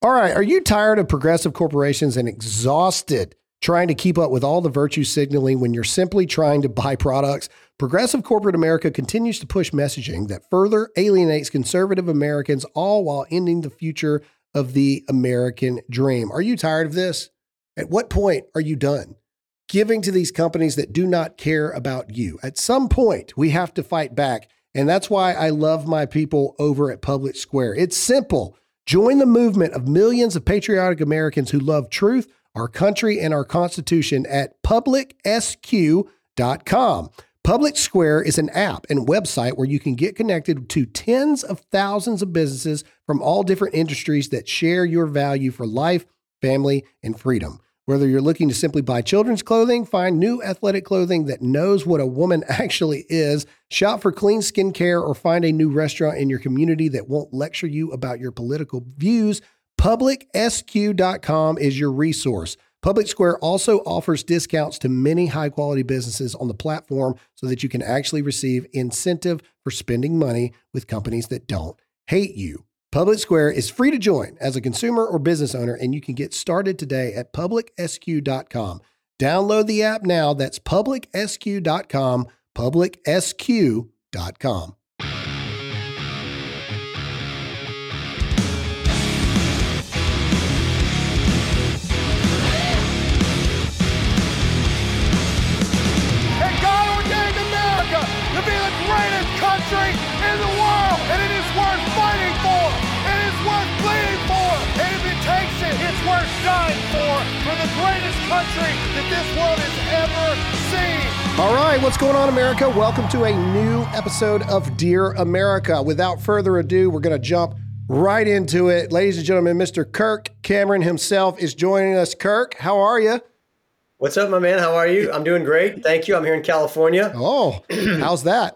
All right. Are you tired of progressive corporations and exhausted trying to keep up with all the virtue signaling when you're simply trying to buy products? Progressive corporate America continues to push messaging that further alienates conservative Americans, all while ending the future of the American dream. Are you tired of this? At what point are you done? Giving to these companies that do not care about you. At some point, we have to fight back. And that's why I love my people over at Public Square. It's simple. Join the movement of millions of patriotic Americans who love truth, our country, and our Constitution at publicsq.com. Public Square is an app and website where you can get connected to tens of thousands of businesses from all different industries that share your value for life, family, and freedom. Whether you're looking to simply buy children's clothing, find new athletic clothing that knows what a woman actually is, shop for clean skincare, or find a new restaurant in your community that won't lecture you about your political views, publicsq.com is your resource. Public Square also offers discounts to many high quality businesses on the platform so that you can actually receive incentive for spending money with companies that don't hate you. Public Square is free to join as a consumer or business owner, and you can get started today at publicsq.com. Download the app now. That's publicsq.com, publicsq.com. greatest country that this world has ever seen. All right, what's going on, America? Welcome to a new episode of Dear America. Without further ado, we're going to jump right into it. Ladies and gentlemen, Mr. Kirk Cameron himself is joining us. Kirk, how are you? What's up, my man? How are you? I'm doing great. Thank you. I'm here in California. Oh, how's that?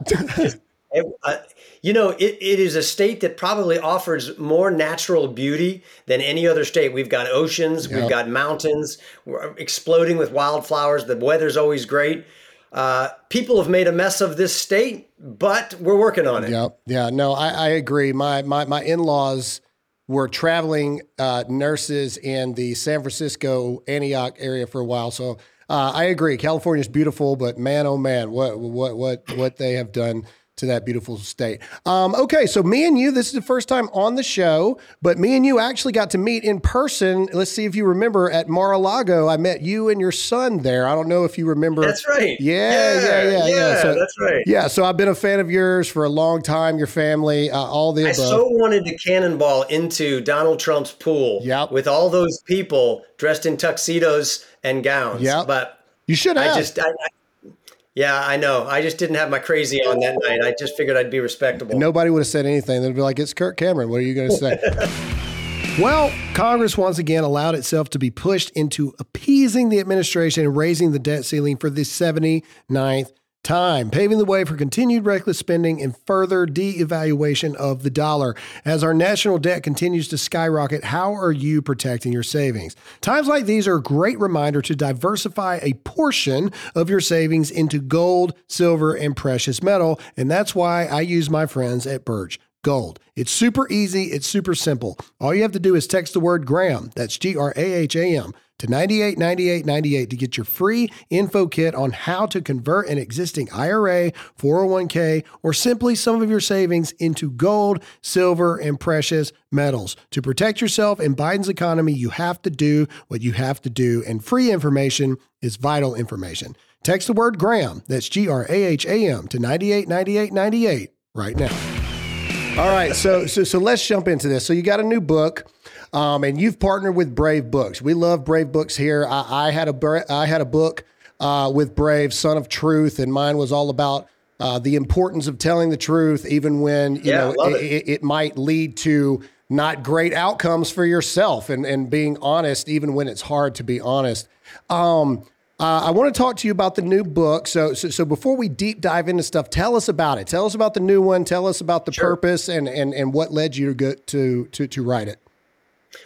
Hey, uh, you know, it, it is a state that probably offers more natural beauty than any other state. We've got oceans, we've got mountains, we're exploding with wildflowers. The weather's always great. Uh, people have made a mess of this state, but we're working on it. Yep. Yeah. No, I, I agree. My my my in laws were traveling uh, nurses in the San Francisco Antioch area for a while, so uh, I agree. California's beautiful, but man, oh man, what what what what they have done to that beautiful state. Um, okay, so me and you, this is the first time on the show, but me and you actually got to meet in person. Let's see if you remember at Mar-a-Lago. I met you and your son there. I don't know if you remember. That's right. Yeah, yeah, yeah, yeah. So- that's right. Yeah, so I've been a fan of yours for a long time. Your family, uh, all the I above. so wanted to cannonball into Donald Trump's pool Yep. with all those people dressed in tuxedos and gowns. Yeah. But you should have. I just, I, I, yeah, I know. I just didn't have my crazy on that night. I just figured I'd be respectable. Nobody would have said anything. They'd be like, "It's Kirk Cameron. What are you going to say?" well, Congress once again allowed itself to be pushed into appeasing the administration and raising the debt ceiling for the 79th time, paving the way for continued reckless spending and further de-evaluation of the dollar. As our national debt continues to skyrocket, how are you protecting your savings? Times like these are a great reminder to diversify a portion of your savings into gold, silver, and precious metal, and that's why I use my friends at Birch. Gold. It's super easy. It's super simple. All you have to do is text the word Graham, that's G R A H A M, to 989898 to get your free info kit on how to convert an existing IRA, 401k, or simply some of your savings into gold, silver, and precious metals. To protect yourself in Biden's economy, you have to do what you have to do, and free information is vital information. Text the word Graham, that's G R A H A M, to 989898 right now. All right, so so so let's jump into this. So you got a new book, um, and you've partnered with Brave Books. We love Brave Books here. I, I had a I had a book uh, with Brave, Son of Truth, and mine was all about uh, the importance of telling the truth, even when you Yeah, know it, it. it, it might lead to not great outcomes for yourself, and and being honest, even when it's hard to be honest. Um, uh, I want to talk to you about the new book. So, so, so before we deep dive into stuff, tell us about it. Tell us about the new one. Tell us about the Sure. purpose and, and, and what led you to go to, to, to write it.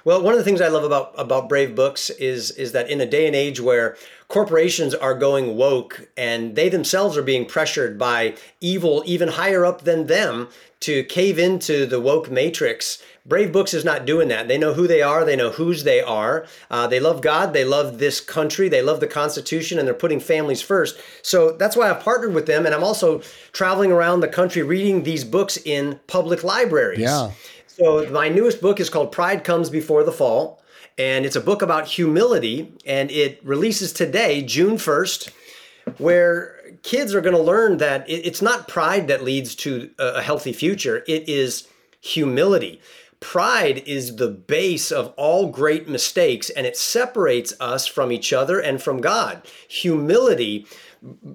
Well, one of the things I love about about Brave Books is is that in a day and age where corporations are going woke and they themselves are being pressured by evil even higher up than them to cave into the woke matrix. Brave Books is not doing that. They know who they are. They know whose they are. Uh, they love God. They love this country. They love the Constitution, and they're putting families first. So that's why I've partnered with them, and I'm also traveling around the country reading these books in public libraries. Yeah. So my newest book is called Pride Comes Before the Fall, and it's a book about humility, and it releases today, June 1st, where kids are going to learn that it's not pride that leads to a healthy future, it is humility. Pride is the base of all great mistakes, and it separates us from each other and from God. Humility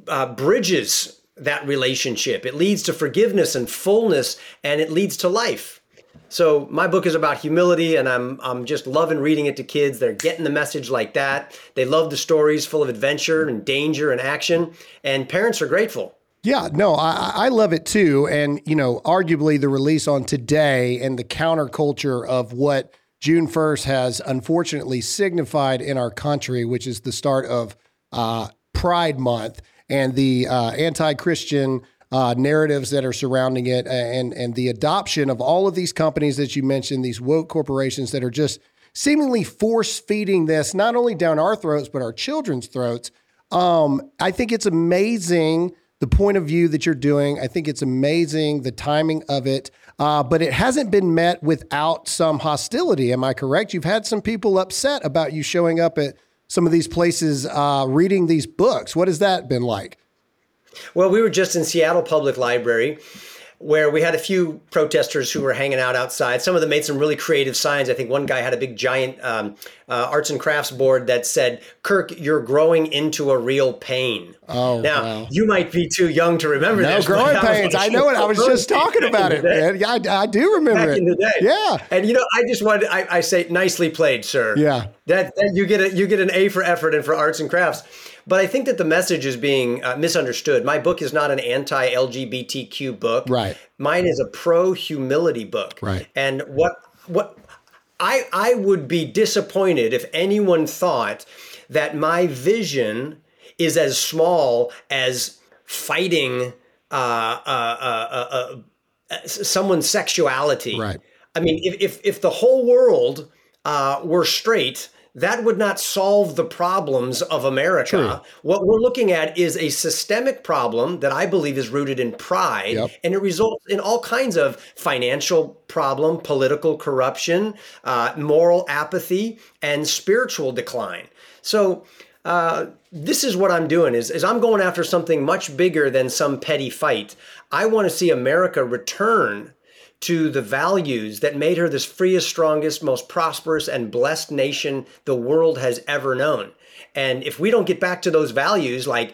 uh, bridges that relationship. It leads to forgiveness and fullness, and it leads to life. So my book is about humility, and I'm I'm just loving reading it to kids. They're getting the message like that. They love the stories full of adventure and danger and action, and parents are grateful. Yeah, no, I, I love it too. And, you know, arguably the release on today and the counterculture of what June 1st has unfortunately signified in our country, which is the start of uh, Pride Month and the uh, anti Christian uh, narratives that are surrounding it, and and the adoption of all of these companies that you mentioned, these woke corporations that are just seemingly force feeding this not only down our throats but our children's throats. Um, I think it's amazing the point of view that you're doing. I think it's amazing the timing of it, uh, but it hasn't been met without some hostility. Am I correct? You've had some people upset about you showing up at some of these places uh, reading these books. What has that been like? Well, we were just in Seattle Public Library where we had a few protesters who were hanging out outside. Some of them made some really creative signs. I think one guy had a big giant um, uh, arts and crafts board that said, Kirk, you're growing into a real pain. Oh, now wow. you might be too young to remember no, this. growing pains. I, I know it. I was just talking about it, man. Yeah, I, I, do remember Back it. in the day. Yeah. And you know, I just wanted, I, I say, nicely played, sir. Yeah. That, that you get a, you get an A for effort and for arts and crafts. But I think that the message is being uh, misunderstood. My book is not an anti LGBTQ book. Right. Mine is a pro humility book. Right. And what what I I would be disappointed if anyone thought that my vision is as small as fighting uh, uh, uh, uh someone's sexuality. Right. I mean, if if, if the whole world uh, were straight that would not solve the problems of America. True. What we're looking at is a systemic problem that I believe is rooted in pride, Yep. and it results in all kinds of financial problem, political corruption, uh, moral apathy, and spiritual decline. So. Uh, this is what I'm doing is, is I'm going after something much bigger than some petty fight. I want to see America return to the values that made her this freest, strongest, most prosperous, and blessed nation the world has ever known. And if we don't get back to those values like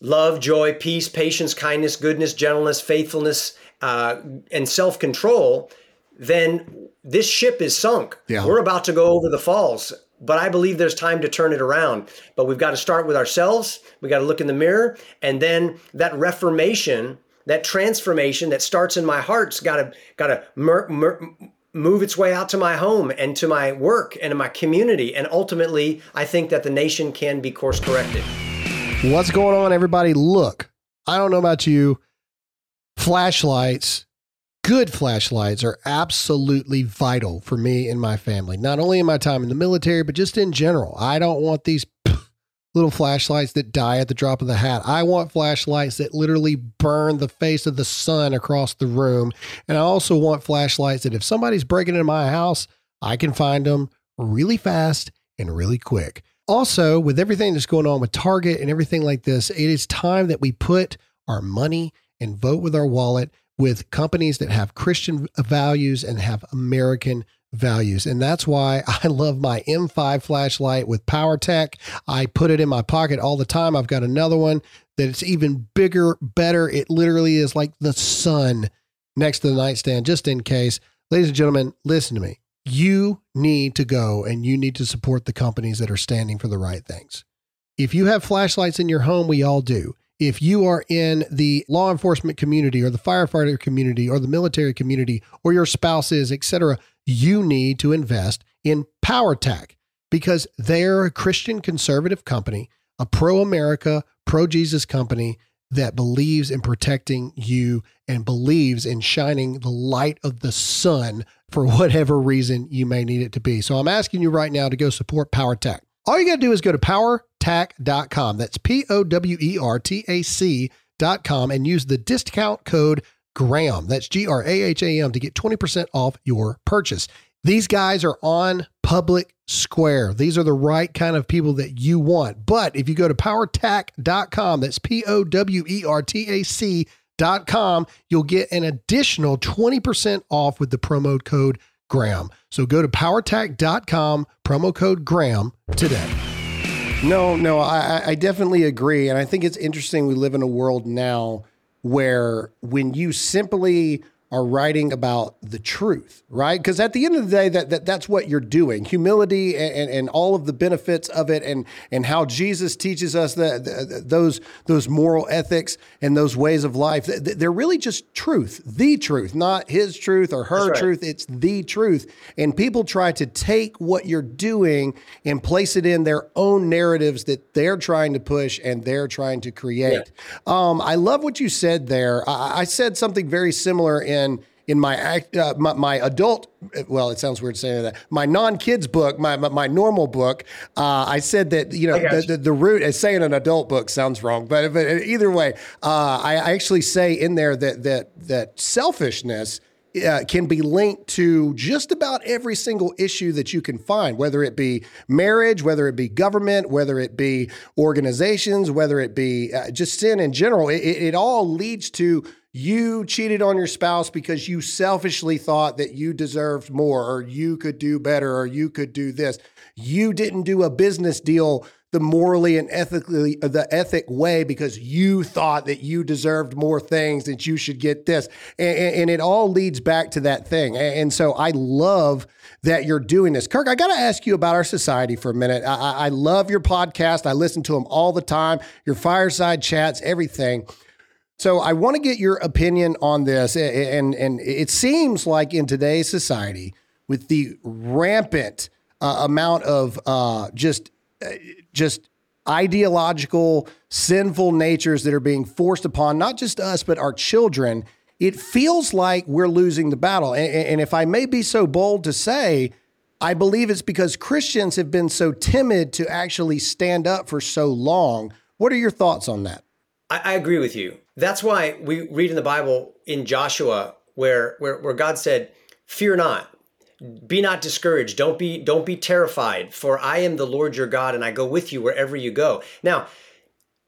love, joy, peace, patience, kindness, goodness, gentleness, faithfulness, uh, and self control, then this ship is sunk. Yeah. We're about to go over the falls. But I believe there's time to turn it around. But we've got to start with ourselves. We got to look in the mirror. And then that reformation that transformation that starts in my heart's got to got to mer- mer- move its way out to my home and to my work and to my community and ultimately i think that the nation can be course corrected What's going on, everybody? Look, I don't know about you. Flashlights, good flashlights, are absolutely vital for me and my family, not only in my time in the military, but just in general. I don't want these little flashlights that die at the drop of the hat. I want flashlights that literally burn the face of the sun across the room. And I also want flashlights that if somebody's breaking into my house, I can find them really fast and really quick. Also, with everything that's going on with Target and everything like this, it is time that we put our money and vote with our wallet with companies that have Christian values and have American values. And that's why I love my M5 flashlight with PowerTac. I put it in my pocket all the time. I've got another one that it's even bigger, better. It literally is like the sun next to the nightstand, just in case. Ladies and gentlemen, listen to me. You need to go and you need to support the companies that are standing for the right things. If you have flashlights in your home, we all do. If you are in the law enforcement community or the firefighter community or the military community or your spouse is, etc., you need to invest in PowerTac because they're a Christian conservative company, a pro America, pro Jesus company that believes in protecting you and believes in shining the light of the sun for whatever reason you may need it to be. So I'm asking you right now to go support PowerTac. All you got to do is go to powertac.com. That's P O W E R T A C.com and use the discount code Graham. That's G R A H A M to get 20% off your purchase. These guys are on public square. These are the right kind of people that you want. But if you go to powertac.com, that's P O W E R T A C.com, you'll get an additional 20% off with the promo code Graham. So go to powertac.com, promo code Graham today. No, no, I, I definitely agree. And I think it's interesting we live in a world now where when you simply are writing about the truth, right? Because at the end of the day, that, that that's what you're doing. Humility and, and, and, all of the benefits of it, and and how Jesus teaches us that those those moral ethics and those ways of life. They're really just truth, the truth, not his truth or her right. truth. It's the truth. And people try to take what you're doing and place it in their own narratives that they're trying to push and they're trying to create. Yeah. Um, I love what you said there. I, I said something very similar in in in my act uh, my, my, adult well it sounds weird saying that my non-kids book my my, my normal book uh, i said that you know the, the, the, root as saying an adult book sounds wrong but, but either way uh, I, I, actually say in there that that that selfishness uh, can be linked to just about every single issue that you can find, whether it be marriage, whether it be government, whether it be organizations, whether it be uh, just sin in general. It, it all leads to you cheated on your spouse because you selfishly thought that you deserved more or you could do better or you could do this. You didn't do a business deal the morally and ethically the ethic way because you thought that you deserved more things that you should get this. And, and, it all leads back to that thing. And so i love that you're doing this. Kirk i got to ask you about our society for a minute. I, I love your podcast. I listen to them all the time your fireside chats everything so I want to get your opinion on this, and and it seems like in today's society, with the rampant uh, amount of uh, just uh, just ideological sinful natures that are being forced upon not just us but our children, it feels like we're losing the battle. And, and if I may be so bold to say, I believe it's because Christians have been so timid to actually stand up for so long. What are your thoughts on that? I, I agree with you. That's why we read in the Bible in Joshua where, where, where God said, Fear not, be not discouraged. Don't be don't be terrified for i am the lord your god and i go with you wherever you go. Now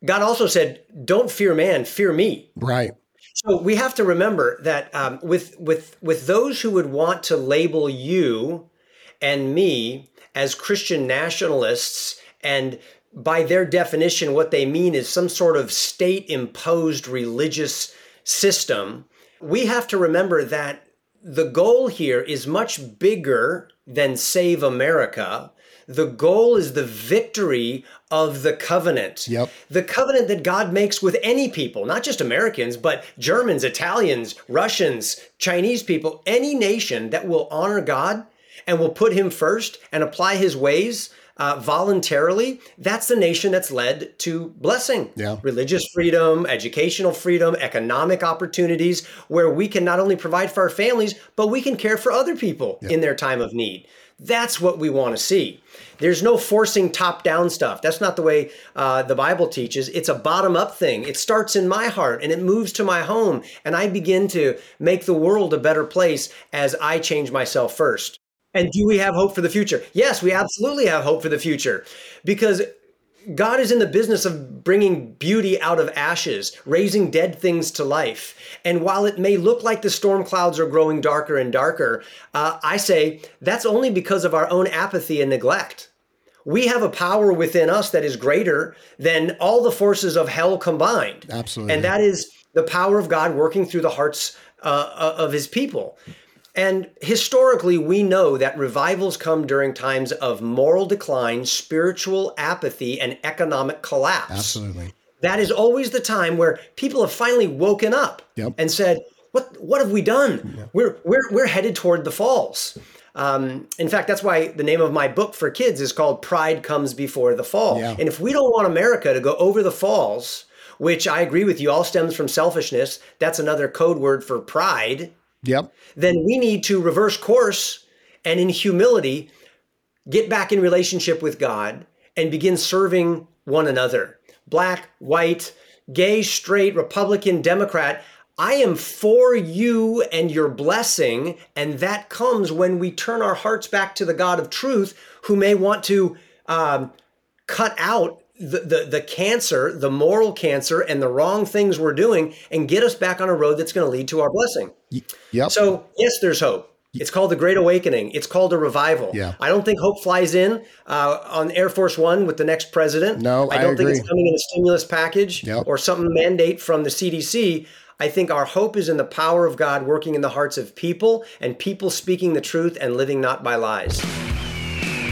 god also said don't fear man fear me. Right. So we have to remember that um, with with with those who would want to label you and me as christian nationalists and by their definition, what they mean is some sort of state imposed religious system. We have to remember that the goal here is much bigger than save America. The goal is the victory of the covenant. Yep. The covenant that God makes with any people, not just Americans, but Germans, Italians, Russians, Chinese people, any nation that will honor God and will put him first and apply his ways uh, voluntarily, that's the nation that's led to blessing. Yeah. Religious freedom, educational freedom, economic opportunities, where we can not only provide for our families, but we can care for other people yeah. in their time of need. That's what we want to see. There's no forcing top down stuff. That's not the way uh, the Bible teaches. It's a bottom up thing. It starts in my heart and it moves to my home, and I begin to make the world a better place as I change myself first. And do we have hope for the future? Yes, we absolutely have hope for the future because God is in the business of bringing beauty out of ashes, raising dead things to life. And while it may look like the storm clouds are growing darker and darker, uh, I say that's only because of our own apathy and neglect. We have a power within us that is greater than all the forces of hell combined. Absolutely. And that is the power of God working through the hearts uh, of his people. And historically, we know that revivals come during times of moral decline, spiritual apathy, and economic collapse. Absolutely. that is always the time where people have finally woken up Yep. and said, "What what have we done? We're we're we're headed toward the falls." Um, in fact, that's why the name of my book for kids is called "Pride Comes Before the Fall." Yeah. And if we don't want America to go over the falls, which I agree with you, all stems from selfishness. That's another code word for pride. Yep. Then we need to reverse course and, in humility, get back in relationship with God and begin serving one another. Black, white, gay, straight, Republican, Democrat. I am for you and your blessing. And that comes when we turn our hearts back to the God of truth who may want to um, cut out the, the, the cancer, the moral cancer, and the wrong things we're doing and get us back on a road that's going to lead to our blessing. Yep. So, yes, there's hope. It's called the Great Awakening. It's called a revival. Yeah. I don't think hope flies in uh, on Air Force One with the next president. No, I I don't think agree. it's coming in a stimulus package Yep. or something mandate from the CDC. I think our hope is in the power of God working in the hearts of people and people speaking the truth and living not by lies.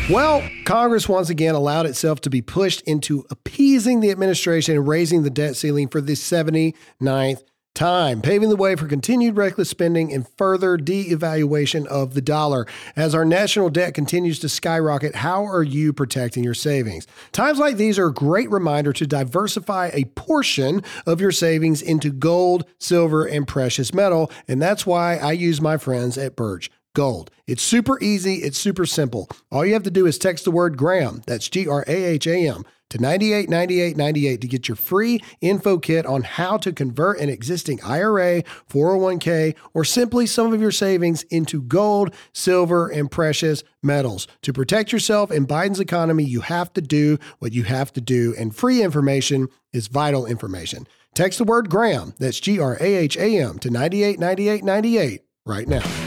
Well, Congress once again allowed itself to be pushed into appeasing the administration and raising the debt ceiling for the 79th time, paving the way for continued reckless spending and further de-evaluation of the dollar. As our national debt continues to skyrocket, how are you protecting your savings? Times like these are a great reminder to diversify a portion of your savings into gold, silver, and precious metal, and that's why I use my friends at Birch. Gold. It's super easy. It's super simple. All you have to do is text the word Graham, that's G R A H A M, to 989898 to get your free info kit on how to convert an existing IRA, 401k, or simply some of your savings into gold, silver, and precious metals. To protect yourself in Biden's economy, you have to do what you have to do, and free information is vital information. Text the word Graham, that's G R A H A M, to 989898 right now.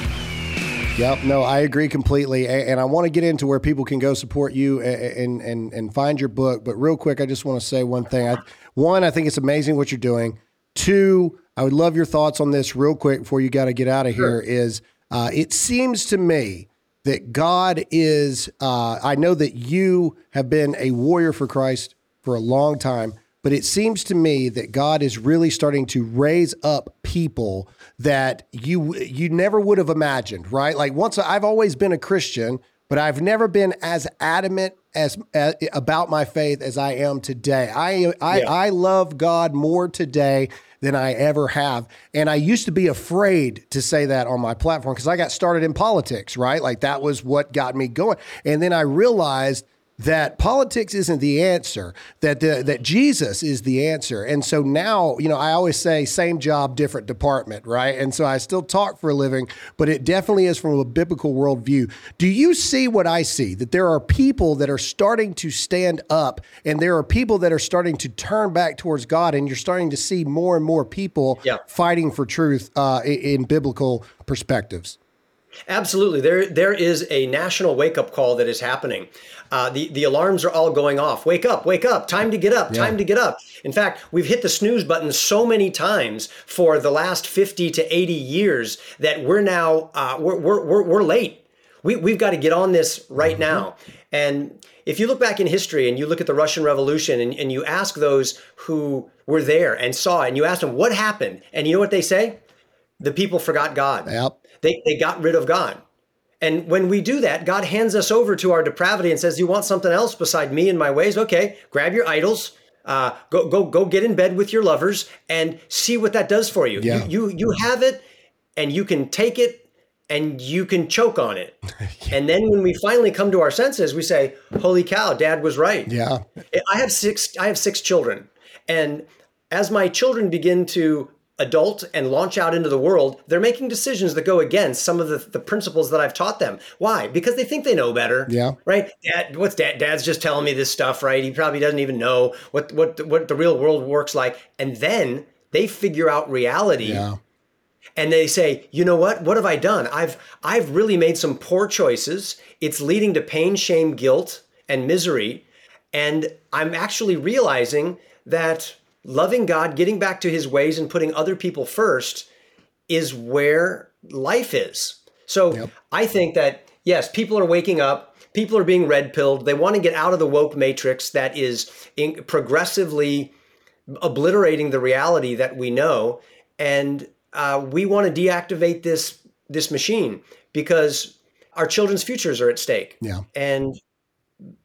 Yep, no, I agree completely, and I want to get into where people can go support you and and and find your book. But real quick, I just want to say one thing. I, one, I think it's amazing what you're doing. Two, I would love your thoughts on this real quick before you got to get out of here. Is uh, it seems to me that God is. Uh, I know that you have been a warrior for Christ for a long time, but it seems to me that God is really starting to raise up people that you you never would have imagined, right? Like once I've always been a Christian, but I've never been as adamant as, as about my faith as I am today. I I, Yeah. I love God more today than I ever have. And I used to be afraid to say that on my platform because I got started in politics, right? Like that was what got me going. And then I realized that politics isn't the answer that the, that Jesus is the answer. And so now you know I always say same job different department right? And so I still talk for a living but it definitely is from a biblical worldview. Do you see what I see? That there are people that are starting to stand up and there are people that are starting to turn back towards God and you're starting to see more and more people Yeah. fighting for truth uh, in, in biblical perspectives Absolutely. There, there is a national wake up call that is happening. Uh, the, the alarms are all going off. Wake up, wake up, time to get up, time to get up. In fact, we've hit the snooze button so many times for the last 50 to 80 years that we're now, uh, we're, we're, we're, we're late. We, we've got to get on this right now. And if you look back in history and you look at the Russian Revolution and, and you ask those who were there and saw it, and you ask them what happened, and you know what they say? The people forgot God. Yep. They, they got rid of God. And when we do that, God hands us over to our depravity and says, "You want something else beside me and my ways? Okay, grab your idols, uh, go go go get in bed with your lovers, and see what that does for you. Yeah. You, you you have it, and you can take it, and you can choke on it. And then when we finally come to our senses, we say, "Holy cow, Dad was right." yeah I have six. I have six children, and as my children begin to adult and launch out into the world, they're making decisions that go against some of the, the principles that I've taught them. Why? Because they think they know better. Yeah. Right. Dad, what's dad? Dad's just telling me this stuff, right? He probably doesn't even know what what what the real world works like. And then they figure out reality yeah and they say, "You know what? What have I done? I've I've really made some poor choices. It's leading to pain, shame, guilt, and misery, and I'm actually realizing that loving God, getting back to his ways and putting other people first is where life is." So, I think that yes, people are waking up. People are being red pilled. They want to get out of the woke matrix that is in progressively obliterating the reality that we know, and uh, we want to deactivate this this machine because our children's futures are at stake. Yeah. And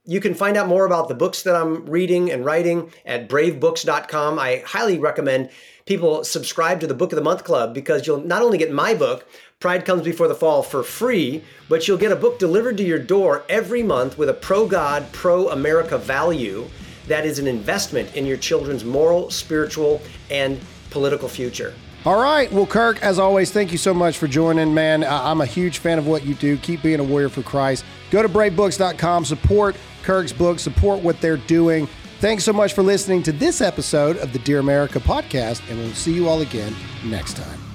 you can find out more about the books that I'm reading and writing at bravebooks.com. I highly recommend people subscribe to the Book of the Month Club because you'll not only get my book, Pride Comes Before the Fall, for free, but you'll get a book delivered to your door every month with a pro God, pro America value that is an investment in your children's moral, spiritual, and political future. All right. Well, Kirk, as always, thank you so much for joining, man. I'm a huge fan of what you do. Keep being a warrior for Christ. Go to bravebooks.com, support Kirk's book, support what they're doing. Thanks so much for listening to this episode of the Dear America podcast, and we'll see you all again next time.